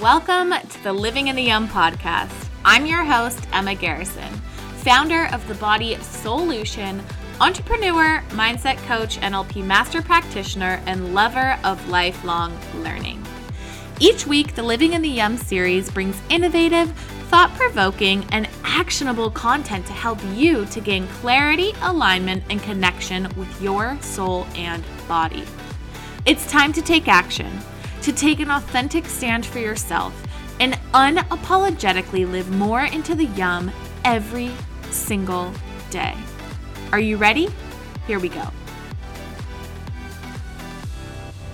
Welcome to the Living in the Yum podcast. I'm your host, Emma Garrison, founder of the Body Solution, entrepreneur, mindset coach, NLP master practitioner, and lover of lifelong learning. Each week, the Living in the Yum series brings innovative, thought provoking, and actionable content to help you to gain clarity, alignment, and connection with your soul and body. It's time to take action to take an authentic stand for yourself and unapologetically live more into the yum every single day. Are you ready? Here we go.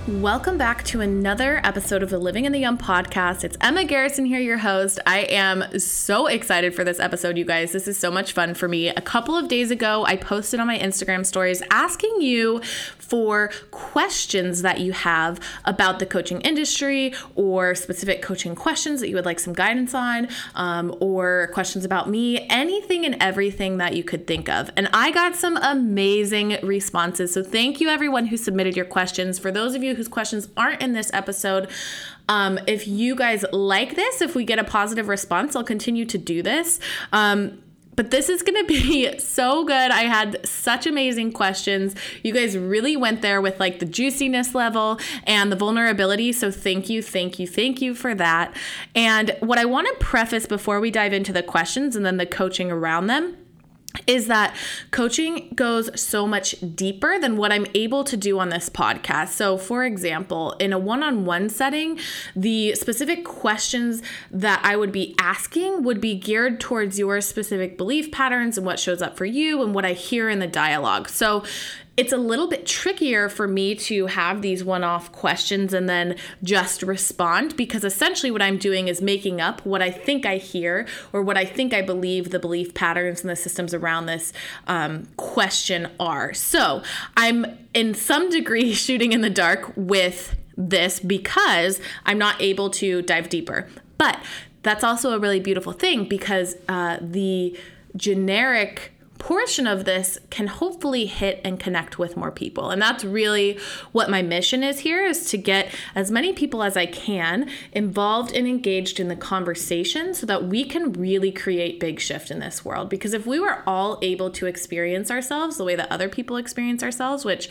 Welcome back to another episode of the Living in the Yum podcast. It's Emma Garrison here, your host. I am so excited for this episode, you guys. This is so much fun for me. A couple of days ago, I posted on my Instagram stories asking you for questions that you have about the coaching industry or specific coaching questions that you would like some guidance on, um, or questions about me, anything and everything that you could think of. And I got some amazing responses. So thank you, everyone who submitted your questions. For those of you whose questions aren't in this episode, um, if you guys like this, if we get a positive response, I'll continue to do this. Um, but this is to be so good. I had such amazing questions. You guys really went there with like the juiciness level and the vulnerability. So thank you, thank you, thank you for that. And what I want to preface before we dive into the questions and then the coaching around them is that coaching goes so much deeper than what I'm able to do on this podcast. So, for example, in a one on one setting, the specific questions that I would be asking would be geared towards your specific belief patterns and what shows up for you and what I hear in the dialogue. So, it's a little bit trickier for me to have these one off questions and then just respond because essentially what I'm doing is making up what I think I hear or what I think I believe the belief patterns and the systems around this um, question are. So I'm in some degree shooting in the dark with this because I'm not able to dive deeper. But that's also a really beautiful thing because uh, the generic portion of this can hopefully hit and connect with more people. And that's really what my mission is here is to get as many people as I can involved and engaged in the conversation so that we can really create big shift in this world. Because if we were all able to experience ourselves the way that other people experience ourselves, which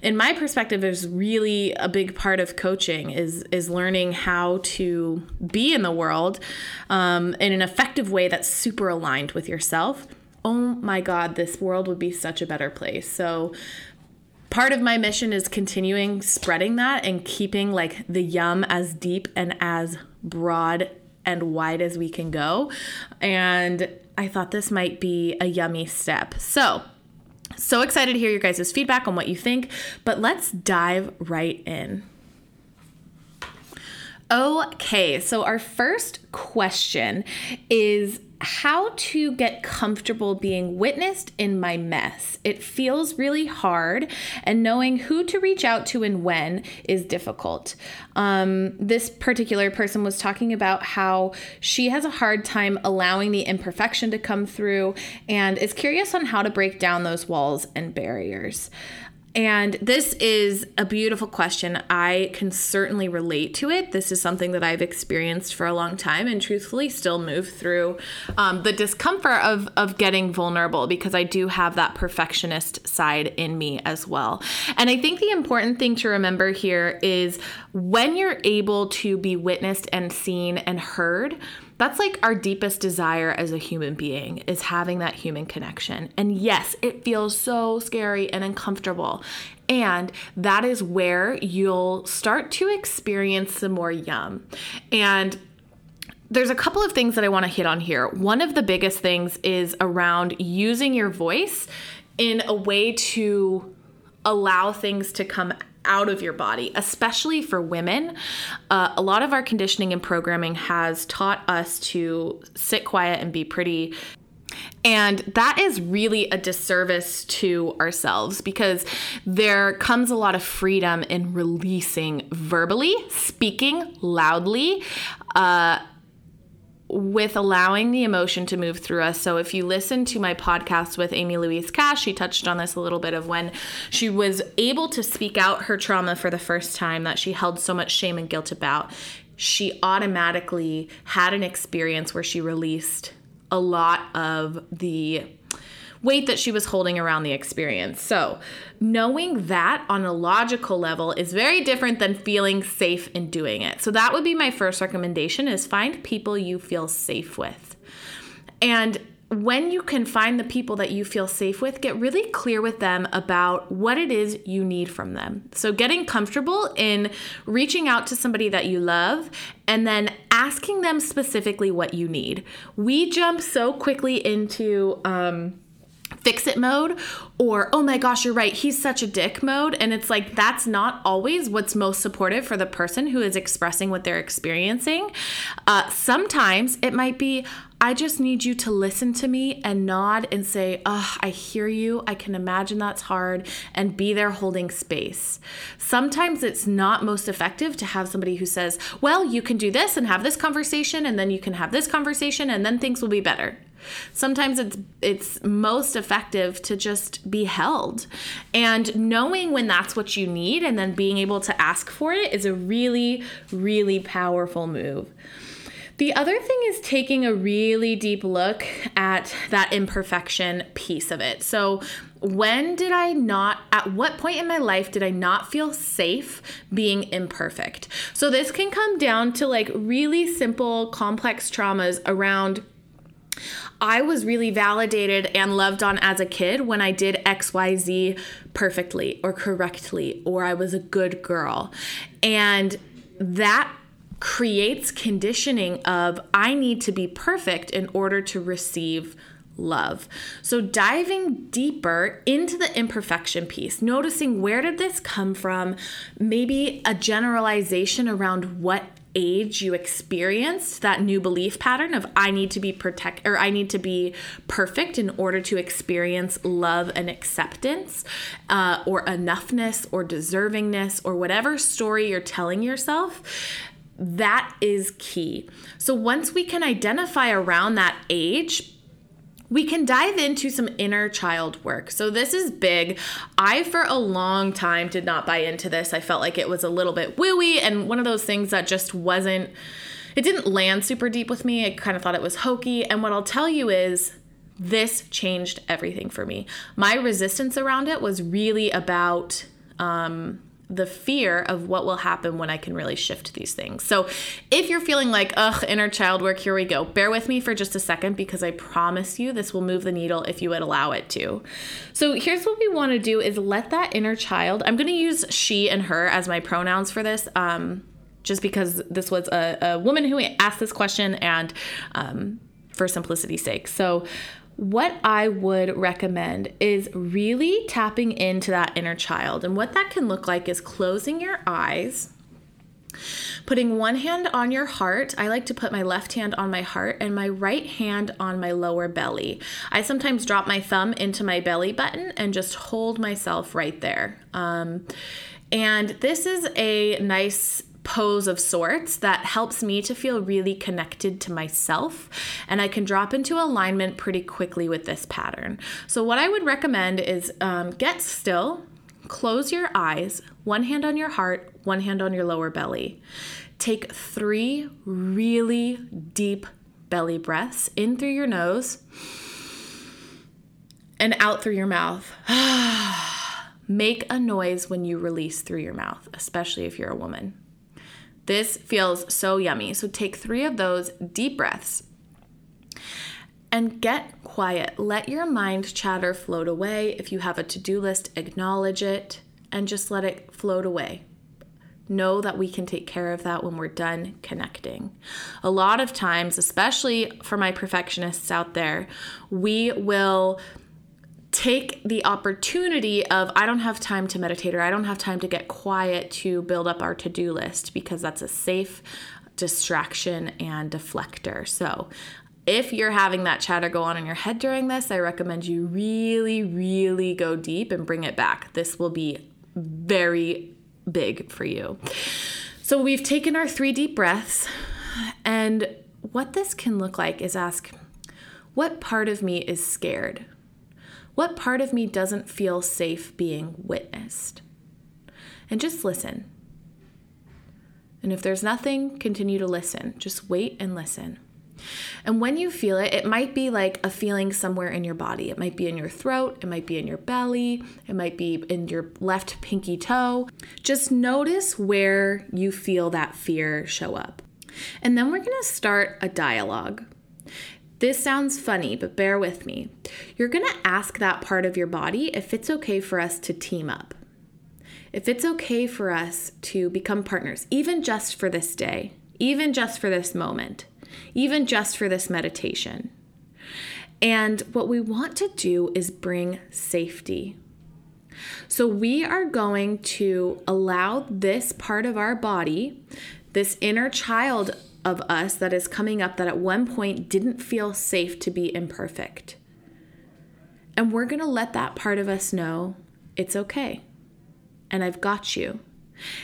in my perspective is really a big part of coaching is is learning how to be in the world um, in an effective way that's super aligned with yourself oh my God, this world would be such a better place. So, part of my mission is continuing spreading that and keeping like the yum as deep and as broad and wide as we can go. And I thought this might be a yummy step. So, so excited to hear your guys' feedback on what you think, but let's dive right in. Okay, so our first question is how to get comfortable being witnessed in my mess. It feels really hard, and knowing who to reach out to and when is difficult. Um, this particular person was talking about how she has a hard time allowing the imperfection to come through and is curious on how to break down those walls and barriers. And this is a beautiful question. I can certainly relate to it. This is something that I've experienced for a long time and truthfully still move through um, the discomfort of, of getting vulnerable because I do have that perfectionist side in me as well. And I think the important thing to remember here is when you're able to be witnessed and seen and heard, that's like our deepest desire as a human being is having that human connection. And yes, it feels so scary and uncomfortable. And that is where you'll start to experience some more yum. And there's a couple of things that I want to hit on here. One of the biggest things is around using your voice in a way to allow things to come out of your body, especially for women. Uh, a lot of our conditioning and programming has taught us to sit quiet and be pretty. And that is really a disservice to ourselves because there comes a lot of freedom in releasing verbally, speaking loudly, uh, with allowing the emotion to move through us. So, if you listen to my podcast with Amy Louise Cash, she touched on this a little bit of when she was able to speak out her trauma for the first time that she held so much shame and guilt about. she automatically had an experience where she released a lot of the weight that she was holding around the experience. So, knowing that on a logical level is very different than feeling safe in doing it. So, that would be my first recommendation is find people you feel safe with. And when you can find the people that you feel safe with, get really clear with them about what it is you need from them. So, getting comfortable in reaching out to somebody that you love and then asking them specifically what you need. We jump so quickly into, um, fix it mode or oh my gosh you're right he's such a dick mode and it's like that's not always what's most supportive for the person who is expressing what they're experiencing uh, sometimes it might be I just need you to listen to me and nod and say, Oh, I hear you. I can imagine that's hard, and be there holding space. Sometimes it's not most effective to have somebody who says, Well, you can do this and have this conversation, and then you can have this conversation, and then things will be better. Sometimes it's it's most effective to just be held. And knowing when that's what you need and then being able to ask for it is a really really powerful move. The other thing is taking a really deep look at that imperfection piece of it. So, when did I not, at what point in my life did I not feel safe being imperfect? So, this can come down to like really simple, complex traumas around I was really validated and loved on as a kid when I did XYZ perfectly or correctly, or I was a good girl. And that creates conditioning of I need to be perfect in order to receive love. So diving deeper into the imperfection piece, noticing where did this come from? Maybe a generalization around what age you experienced that new belief pattern of I need to be protect or I need to be perfect in order to experience love and acceptance uh, or enoughness or deservingness or whatever story you're telling yourself that is key. So once we can identify around that age, we can dive into some inner child work. So, this is big. I, for a long time, did not buy into this. I felt like it was a little bit wooey and one of those things that just wasn't, it didn't land super deep with me. I kind of thought it was hokey. And what I'll tell you is, this changed everything for me. My resistance around it was really about, um, the fear of what will happen when I can really shift these things. So, if you're feeling like, ugh, inner child work, here we go, bear with me for just a second because I promise you this will move the needle if you would allow it to. So, here's what we want to do is let that inner child, I'm going to use she and her as my pronouns for this. Um, just because this was a, a woman who asked this question and um, for simplicity's sake. So, what I would recommend is really tapping into that inner child. And what that can look like is closing your eyes, putting one hand on your heart. I like to put my left hand on my heart and my right hand on my lower belly. I sometimes drop my thumb into my belly button and just hold myself right there. Um, and this is a nice pose of sorts that helps me to feel really connected to myself and I can drop into alignment pretty quickly with this pattern. So, what I would recommend is um, get still, close your eyes, one hand on your heart, one hand on your lower belly. Take three really deep belly breaths in through your nose and out through your mouth. Make a noise when you release through your mouth, especially if you're a woman. This feels so yummy. So take three of those deep breaths and get quiet. Let your mind chatter float away. If you have a to do list, acknowledge it and just let it float away. Know that we can take care of that when we're done connecting. A lot of times, especially for my perfectionists out there, we will take the opportunity of I don't have time to meditate or I don't have time to get quiet to build up our to-do list because that's a safe distraction and deflector. So, if you're having that chatter go on in your head during this, I recommend you really really go deep and bring it back. This will be very big for you. So, we've taken our 3 deep breaths and what this can look like is ask what part of me is scared? What part of me doesn't feel safe being witnessed? And just listen. And if there's nothing, continue to listen. Just wait and listen. And when you feel it, it might be like a feeling somewhere in your body. It might be in your throat, it might be in your belly, it might be in your left pinky toe. Just notice where you feel that fear show up. And then we're gonna start a dialogue. This sounds funny, but bear with me. You're gonna ask that part of your body if it's okay for us to team up. If it's okay for us to become partners, even just for this day, even just for this moment even just for this meditation. And what we want to do is bring safety. So we are going to allow this part of our body, this inner child of us that is coming up that at one point didn't feel safe to be imperfect. And we're going to let that part of us know it's okay. And I've got you.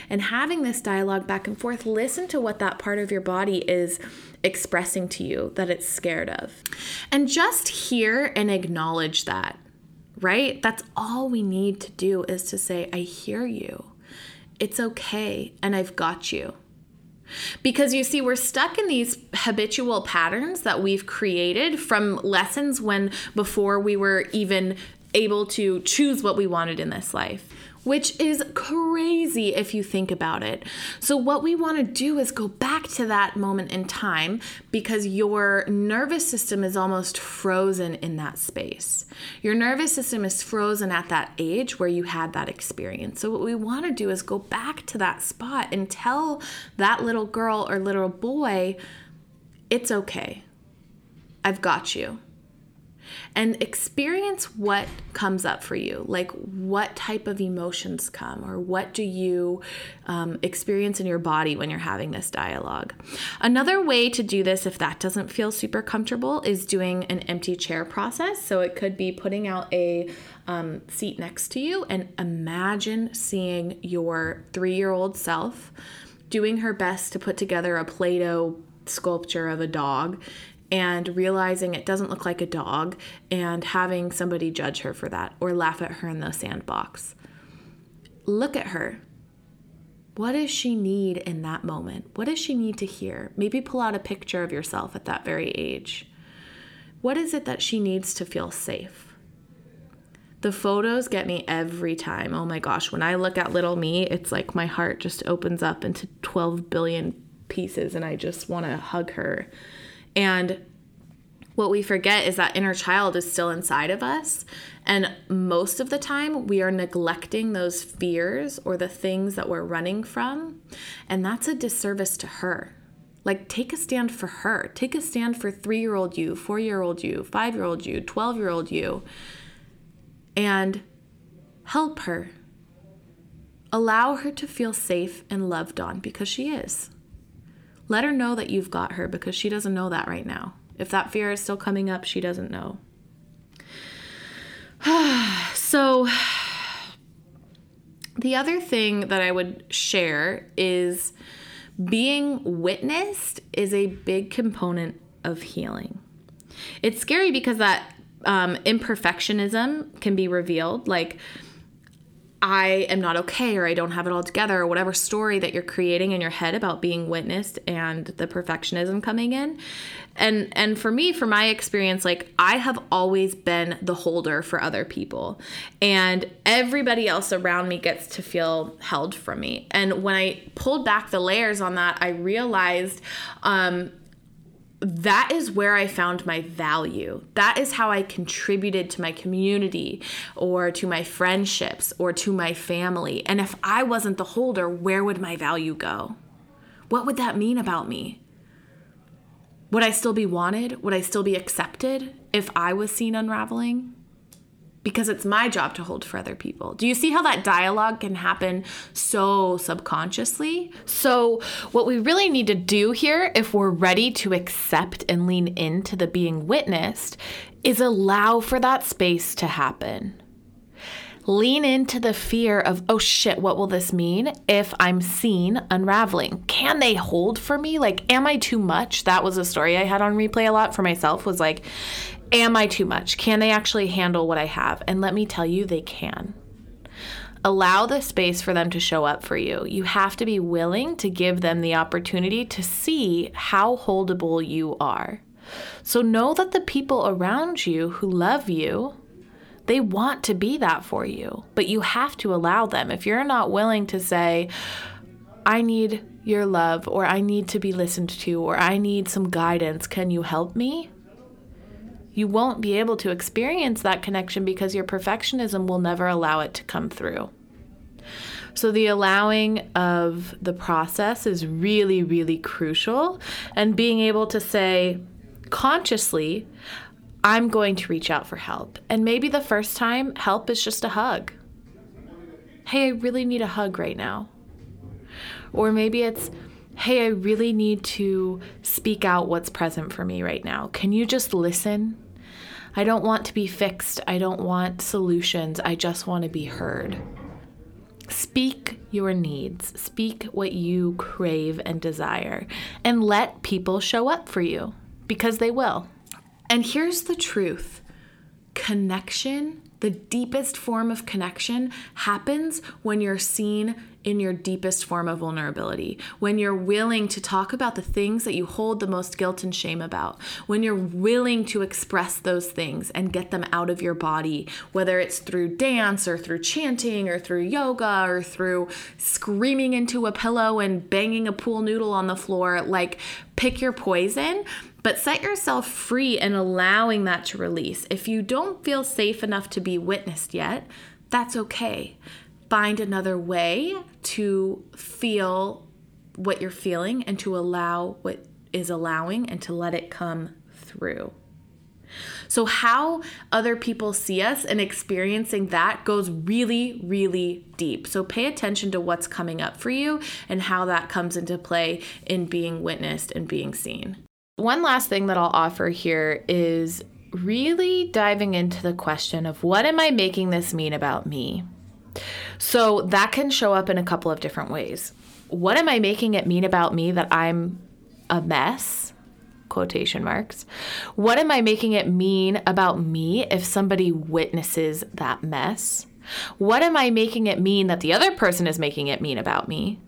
And having this dialogue back and forth, listen to what that part of your body is expressing to you that it's scared of. And just hear and acknowledge that, right? That's all we need to do is to say, I hear you. It's okay. And I've got you. Because you see, we're stuck in these habitual patterns that we've created from lessons when before we were even able to choose what we wanted in this life which is crazy if you think about it. So, what we want to do is go back to that moment in time because your nervous system is almost frozen in that space. Your nervous system is frozen at that age where you had that experience. So, what we want to do is go back to that spot and tell that little girl or little boy, it's okay. I've got you and experience what comes up for you. Like, what type of emotions come, or what do you um, experience in your body when you're having this dialogue? Another way to do this, if that doesn't feel super comfortable, is doing an empty chair process. So, it could be putting out a um, seat next to you and imagine seeing your three year old self doing her best to put together a Play Doh sculpture of a dog and realizing it doesn't look like a dog and having somebody judge her for that or laugh at her in the sandbox. Look at her. What does she need in that moment? What does she need to hear? Maybe pull out a picture of yourself at that very age. What is it that she needs to feel safe? The photos get me every time. Oh my gosh, when I look at little me, it's like my heart just opens up into 12 billion pieces and I just want to hug her and what we forget is that inner child is still inside of us. And most of the time, we are neglecting those fears or the things that we're running from. And that's a disservice to her. Like, take a stand for her. Take a stand for three year old you, four year old you, five year old you, 12 year old you, and help her. Allow her to feel safe and loved on because she is. Let her know that you've got her because she doesn't know that right now. If that fear is still coming up, she doesn't know. so, the other thing that I would share is being witnessed is a big component of healing. It's scary because that um, imperfectionism can be revealed. Like, I am not okay or I don't have it all together or whatever story that you're creating in your head about being witnessed and the perfectionism coming in. And and for me, for my experience, like I have always been the holder for other people. And everybody else around me gets to feel held from me. And when I pulled back the layers on that, I realized um that is where I found my value. That is how I contributed to my community or to my friendships or to my family. And if I wasn't the holder, where would my value go? What would that mean about me? Would I still be wanted? Would I still be accepted if I was seen unraveling? Because it's my job to hold for other people. Do you see how that dialogue can happen so subconsciously? So, what we really need to do here, if we're ready to accept and lean into the being witnessed, is allow for that space to happen. Lean into the fear of, oh shit, what will this mean if I'm seen unraveling? Can they hold for me? Like, am I too much? That was a story I had on replay a lot for myself was like, Am I too much? Can they actually handle what I have? And let me tell you, they can. Allow the space for them to show up for you. You have to be willing to give them the opportunity to see how holdable you are. So know that the people around you who love you, they want to be that for you, but you have to allow them. If you're not willing to say, I need your love, or I need to be listened to, or I need some guidance, can you help me? You won't be able to experience that connection because your perfectionism will never allow it to come through. So, the allowing of the process is really, really crucial. And being able to say consciously, I'm going to reach out for help. And maybe the first time, help is just a hug. Hey, I really need a hug right now. Or maybe it's, hey, I really need to speak out what's present for me right now. Can you just listen? I don't want to be fixed. I don't want solutions. I just want to be heard. Speak your needs, speak what you crave and desire, and let people show up for you because they will. And here's the truth. Connection, the deepest form of connection, happens when you're seen in your deepest form of vulnerability, when you're willing to talk about the things that you hold the most guilt and shame about, when you're willing to express those things and get them out of your body, whether it's through dance or through chanting or through yoga or through screaming into a pillow and banging a pool noodle on the floor, like pick your poison but set yourself free in allowing that to release. If you don't feel safe enough to be witnessed yet, that's okay find another way to feel what you're feeling and to allow what is allowing and to let it come through. So, how other people see us and experiencing that goes really, really deep. So, pay attention to what's coming up for you and how that comes into play in being witnessed and being seen. One last thing that I'll offer here is really diving into the question of what am I making this mean about me? So that can show up in a couple of different ways. What am I making it mean about me that I'm a mess? Quotation marks. What am I making it mean about me if somebody witnesses that mess? What am I making it mean that the other person is making it mean about me?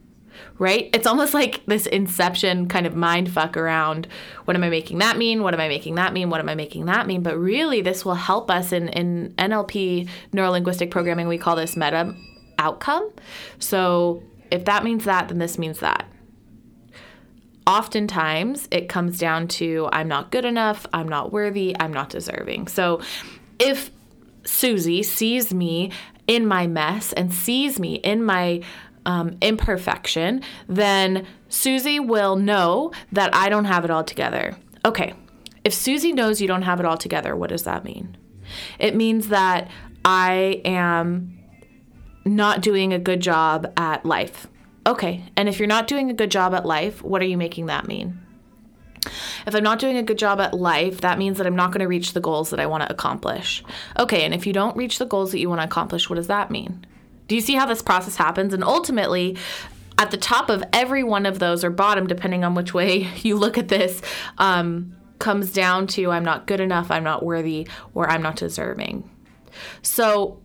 Right? It's almost like this inception kind of mind fuck around what am I making that mean? What am I making that mean? What am I making that mean? But really, this will help us in, in NLP, neuro linguistic programming, we call this meta outcome. So if that means that, then this means that. Oftentimes, it comes down to I'm not good enough, I'm not worthy, I'm not deserving. So if Susie sees me in my mess and sees me in my um, imperfection, then Susie will know that I don't have it all together. Okay, if Susie knows you don't have it all together, what does that mean? It means that I am not doing a good job at life. Okay, and if you're not doing a good job at life, what are you making that mean? If I'm not doing a good job at life, that means that I'm not going to reach the goals that I want to accomplish. Okay, and if you don't reach the goals that you want to accomplish, what does that mean? Do you see how this process happens? And ultimately, at the top of every one of those, or bottom, depending on which way you look at this, um, comes down to I'm not good enough, I'm not worthy, or I'm not deserving. So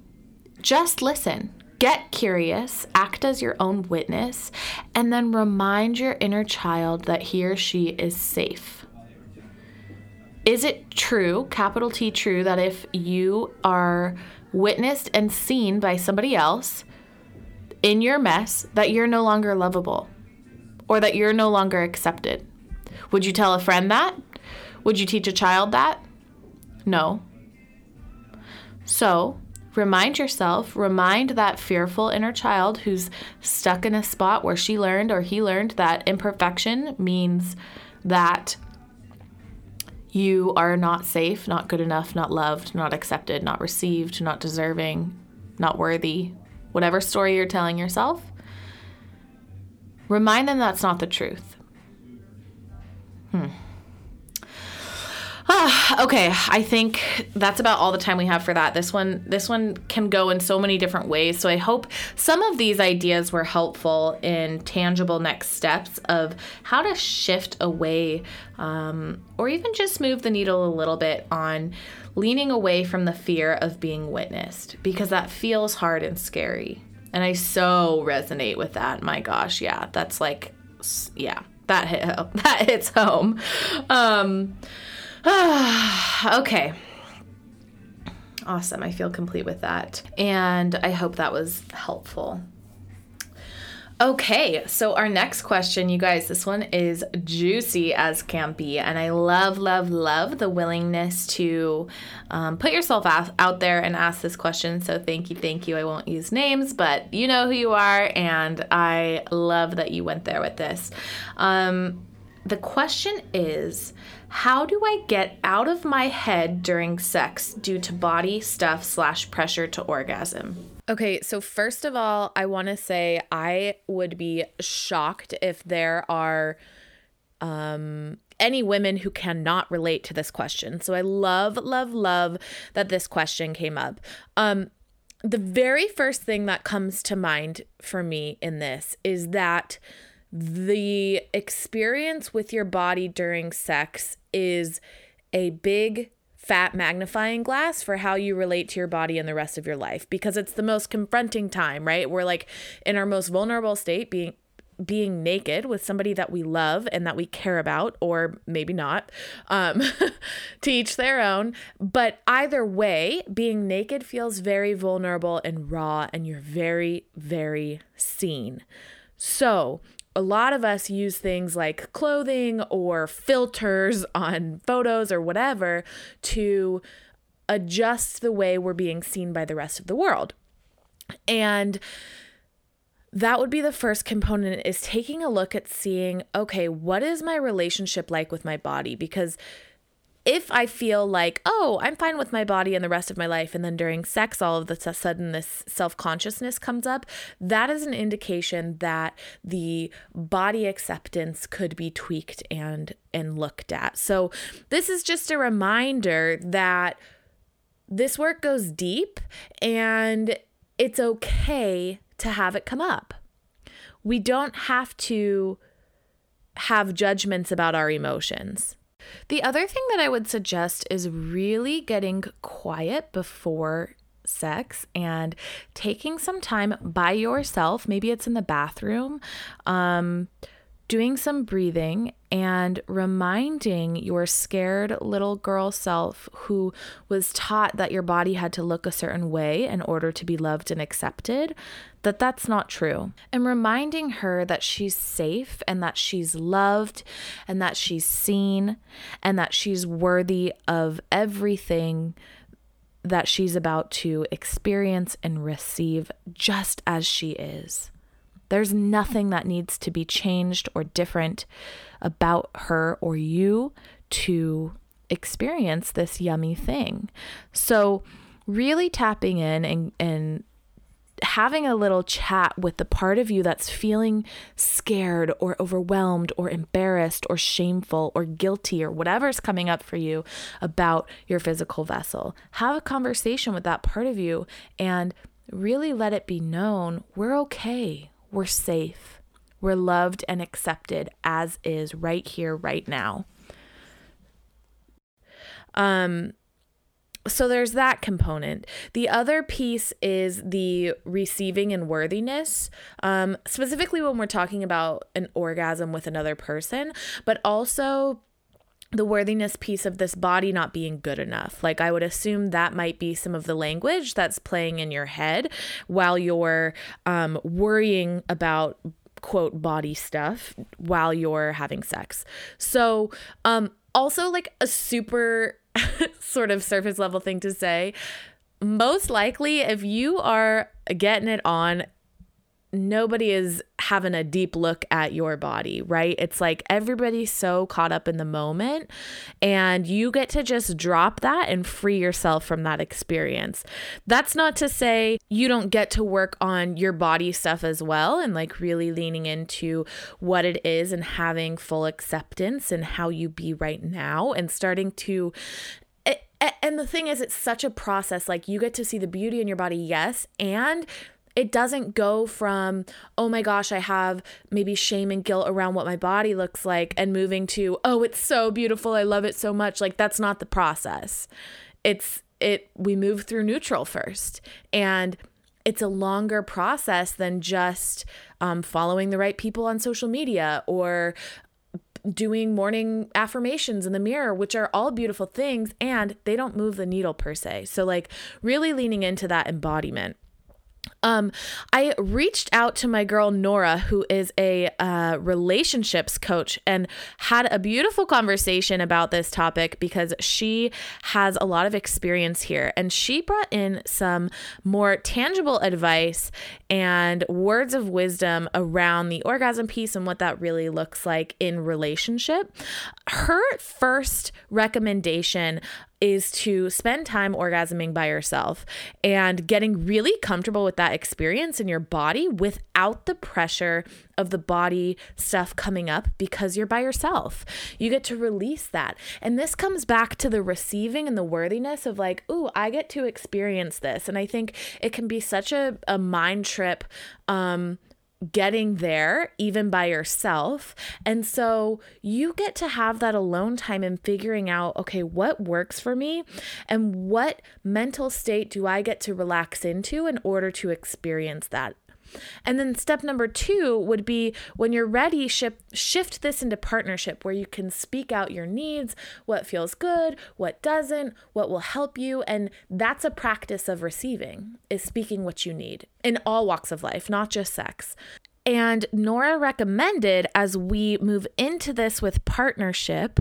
just listen. Get curious, act as your own witness, and then remind your inner child that he or she is safe. Is it true, capital T true, that if you are witnessed and seen by somebody else in your mess, that you're no longer lovable or that you're no longer accepted? Would you tell a friend that? Would you teach a child that? No. So, Remind yourself, remind that fearful inner child who's stuck in a spot where she learned or he learned that imperfection means that you are not safe, not good enough, not loved, not accepted, not received, not deserving, not worthy, whatever story you're telling yourself. Remind them that's not the truth. Hmm. okay, I think that's about all the time we have for that. This one this one can go in so many different ways. So I hope some of these ideas were helpful in tangible next steps of how to shift away um, or even just move the needle a little bit on leaning away from the fear of being witnessed because that feels hard and scary. And I so resonate with that. My gosh, yeah, that's like yeah, that hit that hits home. Um, okay. Awesome. I feel complete with that. And I hope that was helpful. Okay, so our next question, you guys, this one is juicy as can be. And I love, love, love the willingness to um, put yourself out there and ask this question. So thank you, thank you. I won't use names, but you know who you are. And I love that you went there with this. Um, the question is how do I get out of my head during sex due to body stuff slash pressure to orgasm? Okay, so first of all, I want to say I would be shocked if there are um any women who cannot relate to this question. So I love love love that this question came up. Um the very first thing that comes to mind for me in this is that the experience with your body during sex is a big fat magnifying glass for how you relate to your body and the rest of your life because it's the most confronting time, right? We're like in our most vulnerable state being being naked with somebody that we love and that we care about or maybe not um to each their own but either way being naked feels very vulnerable and raw and you're very very seen so a lot of us use things like clothing or filters on photos or whatever to adjust the way we're being seen by the rest of the world. And that would be the first component is taking a look at seeing okay what is my relationship like with my body because if I feel like, oh, I'm fine with my body and the rest of my life, and then during sex, all of a sudden this self consciousness comes up, that is an indication that the body acceptance could be tweaked and and looked at. So this is just a reminder that this work goes deep and it's okay to have it come up. We don't have to have judgments about our emotions. The other thing that I would suggest is really getting quiet before sex and taking some time by yourself. Maybe it's in the bathroom. Um, doing some breathing and reminding your scared little girl self who was taught that your body had to look a certain way in order to be loved and accepted that that's not true and reminding her that she's safe and that she's loved and that she's seen and that she's worthy of everything that she's about to experience and receive just as she is. There's nothing that needs to be changed or different about her or you to experience this yummy thing. So, really tapping in and, and having a little chat with the part of you that's feeling scared or overwhelmed or embarrassed or shameful or guilty or whatever's coming up for you about your physical vessel. Have a conversation with that part of you and really let it be known we're okay we're safe, we're loved and accepted as is right here, right now. Um, so there's that component. The other piece is the receiving and worthiness, um, specifically when we're talking about an orgasm with another person, but also the worthiness piece of this body not being good enough. Like, I would assume that might be some of the language that's playing in your head while you're um, worrying about quote body stuff while you're having sex. So, um, also, like a super sort of surface level thing to say. Most likely, if you are getting it on, nobody is having a deep look at your body, right? It's like everybody's so caught up in the moment, and you get to just drop that and free yourself from that experience. That's not to say you don't get to work on your body stuff as well and like really leaning into what it is and having full acceptance and how you be right now and starting to and the thing is it's such a process like you get to see the beauty in your body yes and it doesn't go from, oh my gosh, I have maybe shame and guilt around what my body looks like, and moving to, oh, it's so beautiful. I love it so much. Like, that's not the process. It's, it, we move through neutral first. And it's a longer process than just um, following the right people on social media or doing morning affirmations in the mirror, which are all beautiful things and they don't move the needle per se. So, like, really leaning into that embodiment. Um, I reached out to my girl Nora, who is a uh, relationships coach, and had a beautiful conversation about this topic because she has a lot of experience here. And she brought in some more tangible advice and words of wisdom around the orgasm piece and what that really looks like in relationship. Her first recommendation is to spend time orgasming by yourself and getting really comfortable with that experience in your body without the pressure of the body stuff coming up because you're by yourself. You get to release that. And this comes back to the receiving and the worthiness of like, ooh, I get to experience this. And I think it can be such a, a mind trip um getting there even by yourself. And so you get to have that alone time and figuring out, okay, what works for me and what mental state do I get to relax into in order to experience that and then step number two would be when you're ready, shift, shift this into partnership where you can speak out your needs, what feels good, what doesn't, what will help you. And that's a practice of receiving, is speaking what you need in all walks of life, not just sex. And Nora recommended as we move into this with partnership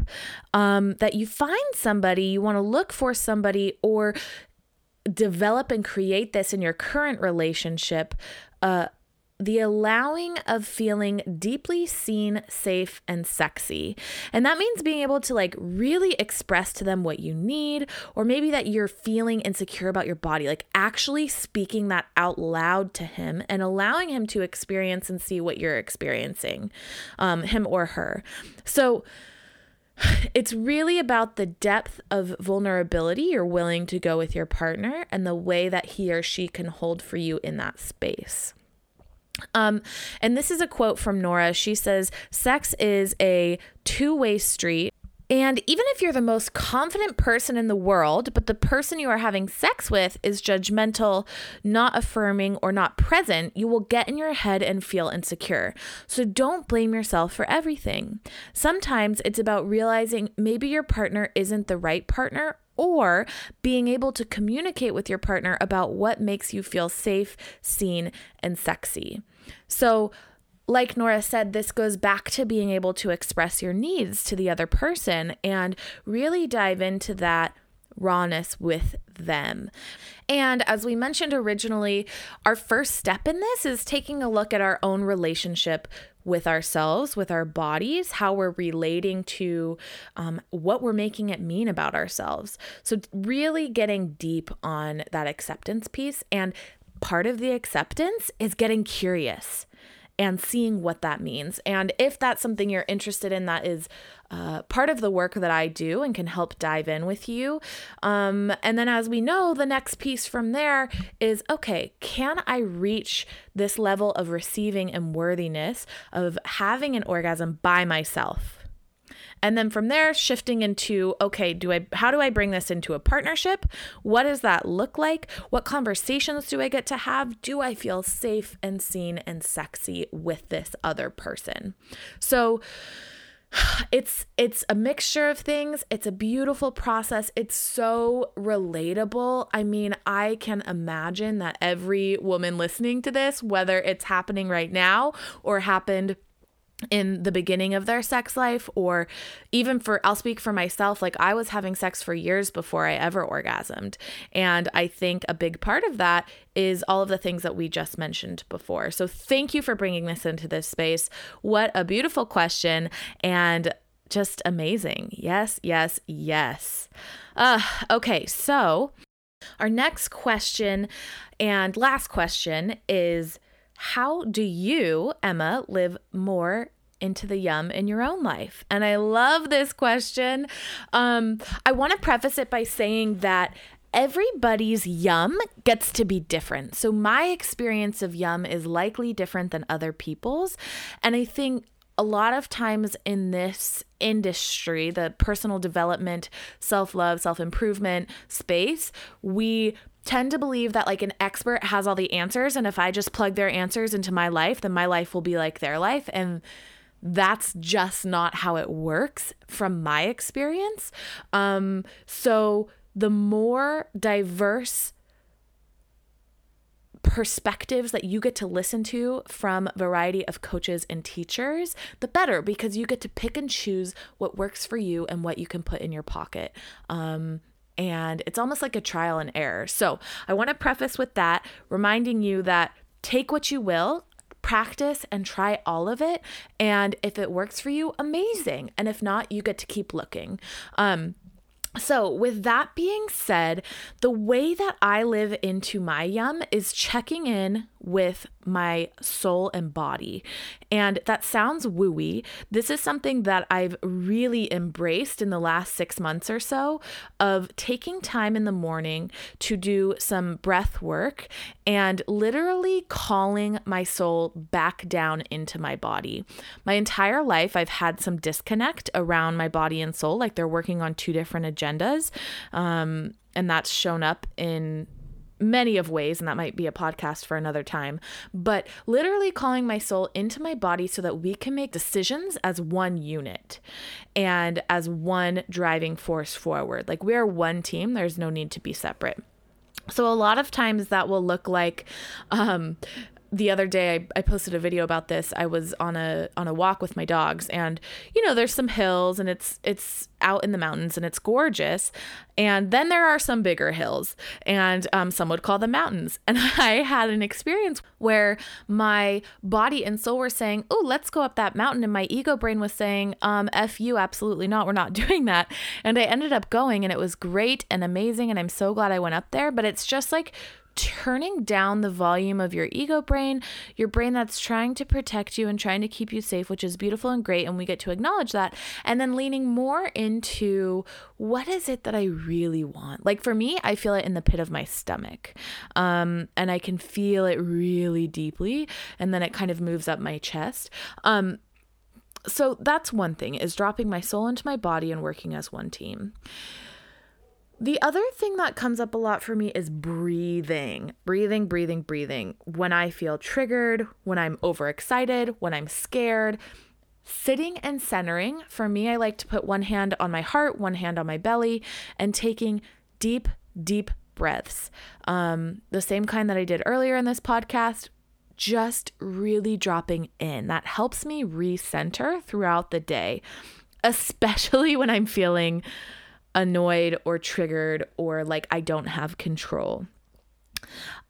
um, that you find somebody, you want to look for somebody or develop and create this in your current relationship. Uh, the allowing of feeling deeply seen, safe, and sexy. And that means being able to like really express to them what you need, or maybe that you're feeling insecure about your body, like actually speaking that out loud to him and allowing him to experience and see what you're experiencing, um, him or her. So, it's really about the depth of vulnerability you're willing to go with your partner and the way that he or she can hold for you in that space. Um, and this is a quote from Nora. She says, Sex is a two way street. And even if you're the most confident person in the world, but the person you are having sex with is judgmental, not affirming, or not present, you will get in your head and feel insecure. So don't blame yourself for everything. Sometimes it's about realizing maybe your partner isn't the right partner or being able to communicate with your partner about what makes you feel safe, seen, and sexy. So, like Nora said, this goes back to being able to express your needs to the other person and really dive into that rawness with them. And as we mentioned originally, our first step in this is taking a look at our own relationship with ourselves, with our bodies, how we're relating to um, what we're making it mean about ourselves. So, really getting deep on that acceptance piece. And part of the acceptance is getting curious and seeing what that means. And if that's something you're interested in, that is uh, part of the work that I do and can help dive in with you. Um, and then, as we know, the next piece from there is okay, can I reach this level of receiving and worthiness of having an orgasm by myself? And then from there, shifting into okay, do I how do I bring this into a partnership? What does that look like? What conversations do I get to have? Do I feel safe and seen and sexy with this other person? So it's it's a mixture of things it's a beautiful process it's so relatable i mean i can imagine that every woman listening to this whether it's happening right now or happened in the beginning of their sex life or even for I'll speak for myself like I was having sex for years before I ever orgasmed and I think a big part of that is all of the things that we just mentioned before. So thank you for bringing this into this space. What a beautiful question and just amazing. Yes, yes, yes. Uh, okay, so our next question and last question is how do you, Emma, live more into the yum in your own life? And I love this question. Um, I want to preface it by saying that everybody's yum gets to be different. So my experience of yum is likely different than other people's. And I think a lot of times in this industry, the personal development, self love, self improvement space, we tend to believe that like an expert has all the answers. And if I just plug their answers into my life, then my life will be like their life. And that's just not how it works from my experience. Um, so the more diverse perspectives that you get to listen to from variety of coaches and teachers, the better because you get to pick and choose what works for you and what you can put in your pocket. Um, and it's almost like a trial and error. So I want to preface with that, reminding you that take what you will practice and try all of it. And if it works for you, amazing. And if not, you get to keep looking. Um, so, with that being said, the way that I live into my yum is checking in with my soul and body. And that sounds wooey. This is something that I've really embraced in the last six months or so of taking time in the morning to do some breath work and literally calling my soul back down into my body. My entire life, I've had some disconnect around my body and soul, like they're working on two different agendas. Um, and that's shown up in many of ways and that might be a podcast for another time but literally calling my soul into my body so that we can make decisions as one unit and as one driving force forward. Like we're one team. There's no need to be separate. So a lot of times that will look like um, the other day I, I, posted a video about this. I was on a on a walk with my dogs and you know there's some hills and it's it's out in the mountains and it's gorgeous. And then there are some bigger hills and um, some would call them mountains. And I had an experience where my body and soul were saying, Oh, let's go up that mountain. And my ego brain was saying, um, F you, absolutely not. We're not doing that. And I ended up going and it was great and amazing. And I'm so glad I went up there. But it's just like turning down the volume of your ego brain, your brain that's trying to protect you and trying to keep you safe, which is beautiful and great. And we get to acknowledge that. And then leaning more into what is it that I really want? Like for me, I feel it in the pit of my stomach. Um, and I can feel it really deeply. And then it kind of moves up my chest. Um, so that's one thing is dropping my soul into my body and working as one team. The other thing that comes up a lot for me is breathing. Breathing, breathing, breathing. When I feel triggered, when I'm overexcited, when I'm scared, sitting and centering. For me, I like to put one hand on my heart, one hand on my belly, and taking deep, deep breaths. Um, the same kind that I did earlier in this podcast, just really dropping in. That helps me recenter throughout the day, especially when I'm feeling annoyed or triggered or like I don't have control.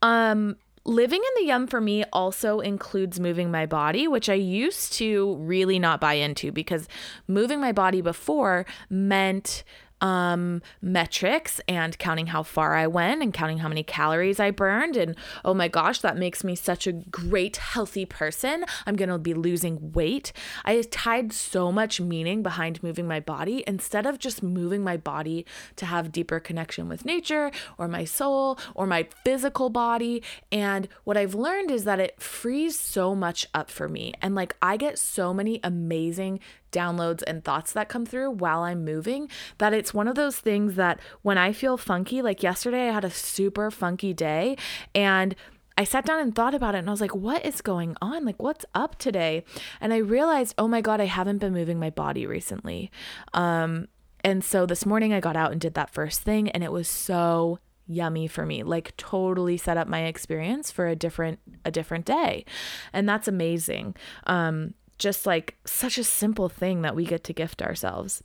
Um living in the yum for me also includes moving my body, which I used to really not buy into because moving my body before meant um, metrics and counting how far I went and counting how many calories I burned. And oh my gosh, that makes me such a great, healthy person. I'm going to be losing weight. I tied so much meaning behind moving my body instead of just moving my body to have deeper connection with nature or my soul or my physical body. And what I've learned is that it frees so much up for me. And like I get so many amazing downloads and thoughts that come through while I'm moving that it's one of those things that when I feel funky, like yesterday I had a super funky day and I sat down and thought about it and I was like, what is going on? Like, what's up today? And I realized, oh my God, I haven't been moving my body recently. Um, and so this morning I got out and did that first thing and it was so yummy for me like totally set up my experience for a different a different day and that's amazing um just like such a simple thing that we get to gift ourselves.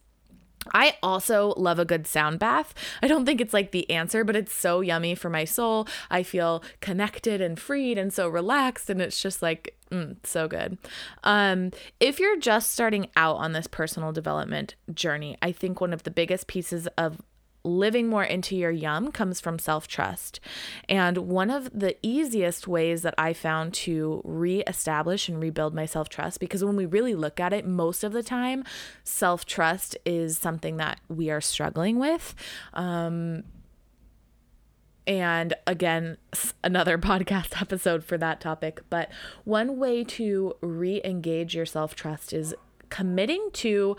I also love a good sound bath. I don't think it's like the answer, but it's so yummy for my soul. I feel connected and freed and so relaxed, and it's just like mm, so good. Um, if you're just starting out on this personal development journey, I think one of the biggest pieces of living more into your yum comes from self trust. And one of the easiest ways that I found to reestablish and rebuild my self trust, because when we really look at it, most of the time, self trust is something that we are struggling with. Um, and again, another podcast episode for that topic. But one way to re engage your self trust is committing to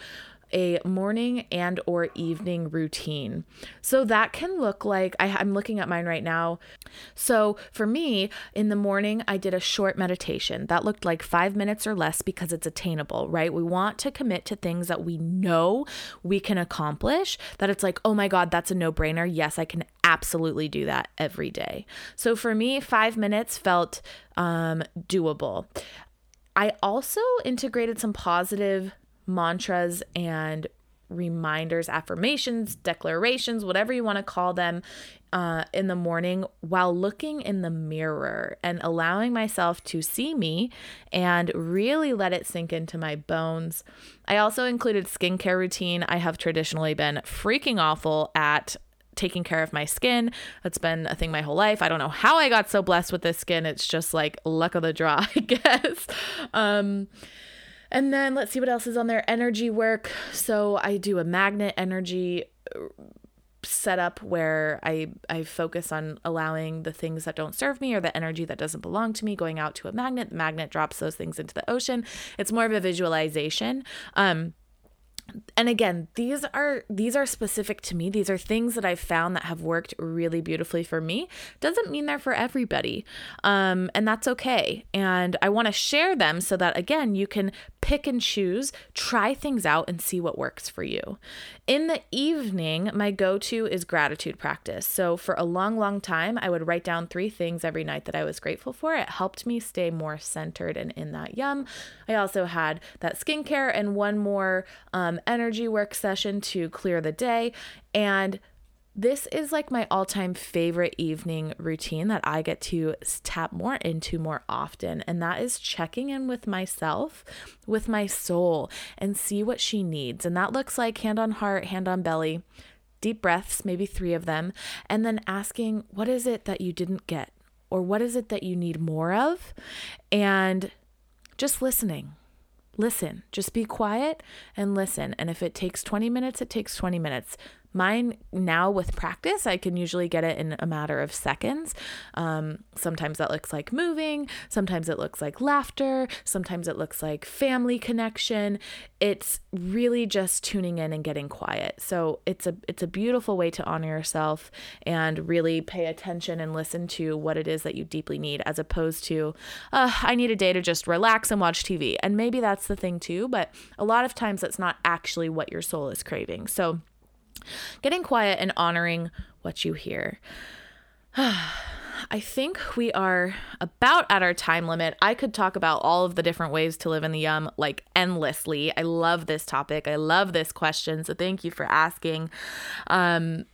a morning and or evening routine. So that can look like I, I'm looking at mine right now. So for me, in the morning, I did a short meditation. That looked like five minutes or less because it's attainable, right? We want to commit to things that we know we can accomplish, that it's like, oh my God, that's a no brainer. Yes, I can absolutely do that every day. So for me, five minutes felt um, doable. I also integrated some positive mantras and reminders, affirmations, declarations, whatever you want to call them, uh, in the morning while looking in the mirror and allowing myself to see me and really let it sink into my bones. I also included skincare routine. I have traditionally been freaking awful at taking care of my skin. That's been a thing my whole life. I don't know how I got so blessed with this skin. It's just like luck of the draw, I guess. Um, and then let's see what else is on there. Energy work. So I do a magnet energy uh, setup where I I focus on allowing the things that don't serve me or the energy that doesn't belong to me going out to a magnet. The magnet drops those things into the ocean. It's more of a visualization. Um and again these are these are specific to me these are things that i've found that have worked really beautifully for me doesn't mean they're for everybody um, and that's okay and i want to share them so that again you can pick and choose try things out and see what works for you. In the evening my go-to is gratitude practice. So for a long long time i would write down three things every night that i was grateful for. It helped me stay more centered and in that yum. I also had that skincare and one more um, energy work session to clear the day. And this is like my all time favorite evening routine that I get to tap more into more often. And that is checking in with myself, with my soul, and see what she needs. And that looks like hand on heart, hand on belly, deep breaths, maybe three of them, and then asking, what is it that you didn't get? Or what is it that you need more of? And just listening listen. Just be quiet and listen. And if it takes 20 minutes, it takes 20 minutes. Mine now with practice, I can usually get it in a matter of seconds. Um, sometimes that looks like moving, sometimes it looks like laughter, sometimes it looks like family connection. It's really just tuning in and getting quiet. So it's a it's a beautiful way to honor yourself and really pay attention and listen to what it is that you deeply need, as opposed to uh, I need a day to just relax and watch TV. And maybe that's the thing too, but a lot of times that's not actually what your soul is craving. So Getting quiet and honoring what you hear. I think we are about at our time limit. I could talk about all of the different ways to live in the yum like endlessly. I love this topic. I love this question. So thank you for asking. Um,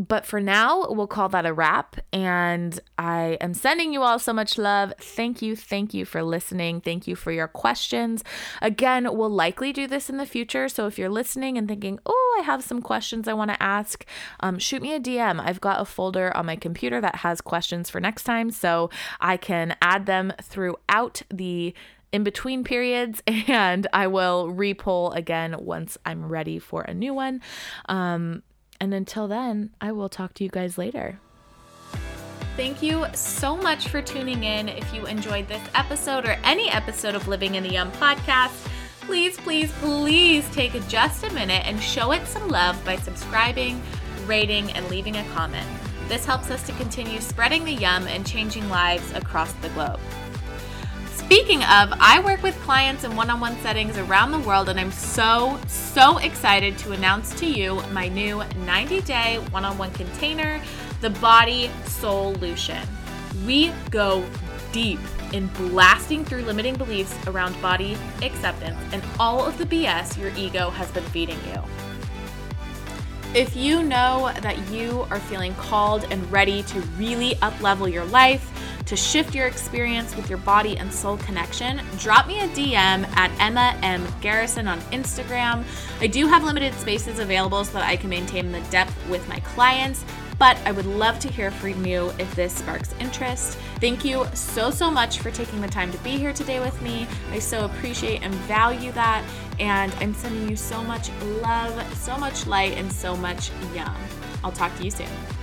but for now, we'll call that a wrap. And I am sending you all so much love. Thank you. Thank you for listening. Thank you for your questions. Again, we'll likely do this in the future. So if you're listening and thinking, oh, I have some questions I want to ask, um, shoot me a DM. I've got a folder on my computer that has questions for next time. So I can add them throughout the in between periods and I will repoll again once I'm ready for a new one. Um, and until then, I will talk to you guys later. Thank you so much for tuning in. If you enjoyed this episode or any episode of Living in the Yum podcast, please, please, please take just a minute and show it some love by subscribing, rating, and leaving a comment. This helps us to continue spreading the yum and changing lives across the globe. Speaking of, I work with clients in one on one settings around the world, and I'm so, so excited to announce to you my new 90 day one on one container, the Body Solution. We go deep in blasting through limiting beliefs around body acceptance and all of the BS your ego has been feeding you. If you know that you are feeling called and ready to really uplevel your life, to shift your experience with your body and soul connection, drop me a DM at Emma M. Garrison on Instagram. I do have limited spaces available so that I can maintain the depth with my clients but I would love to hear from you if this sparks interest. Thank you so, so much for taking the time to be here today with me. I so appreciate and value that. And I'm sending you so much love, so much light, and so much yum. I'll talk to you soon.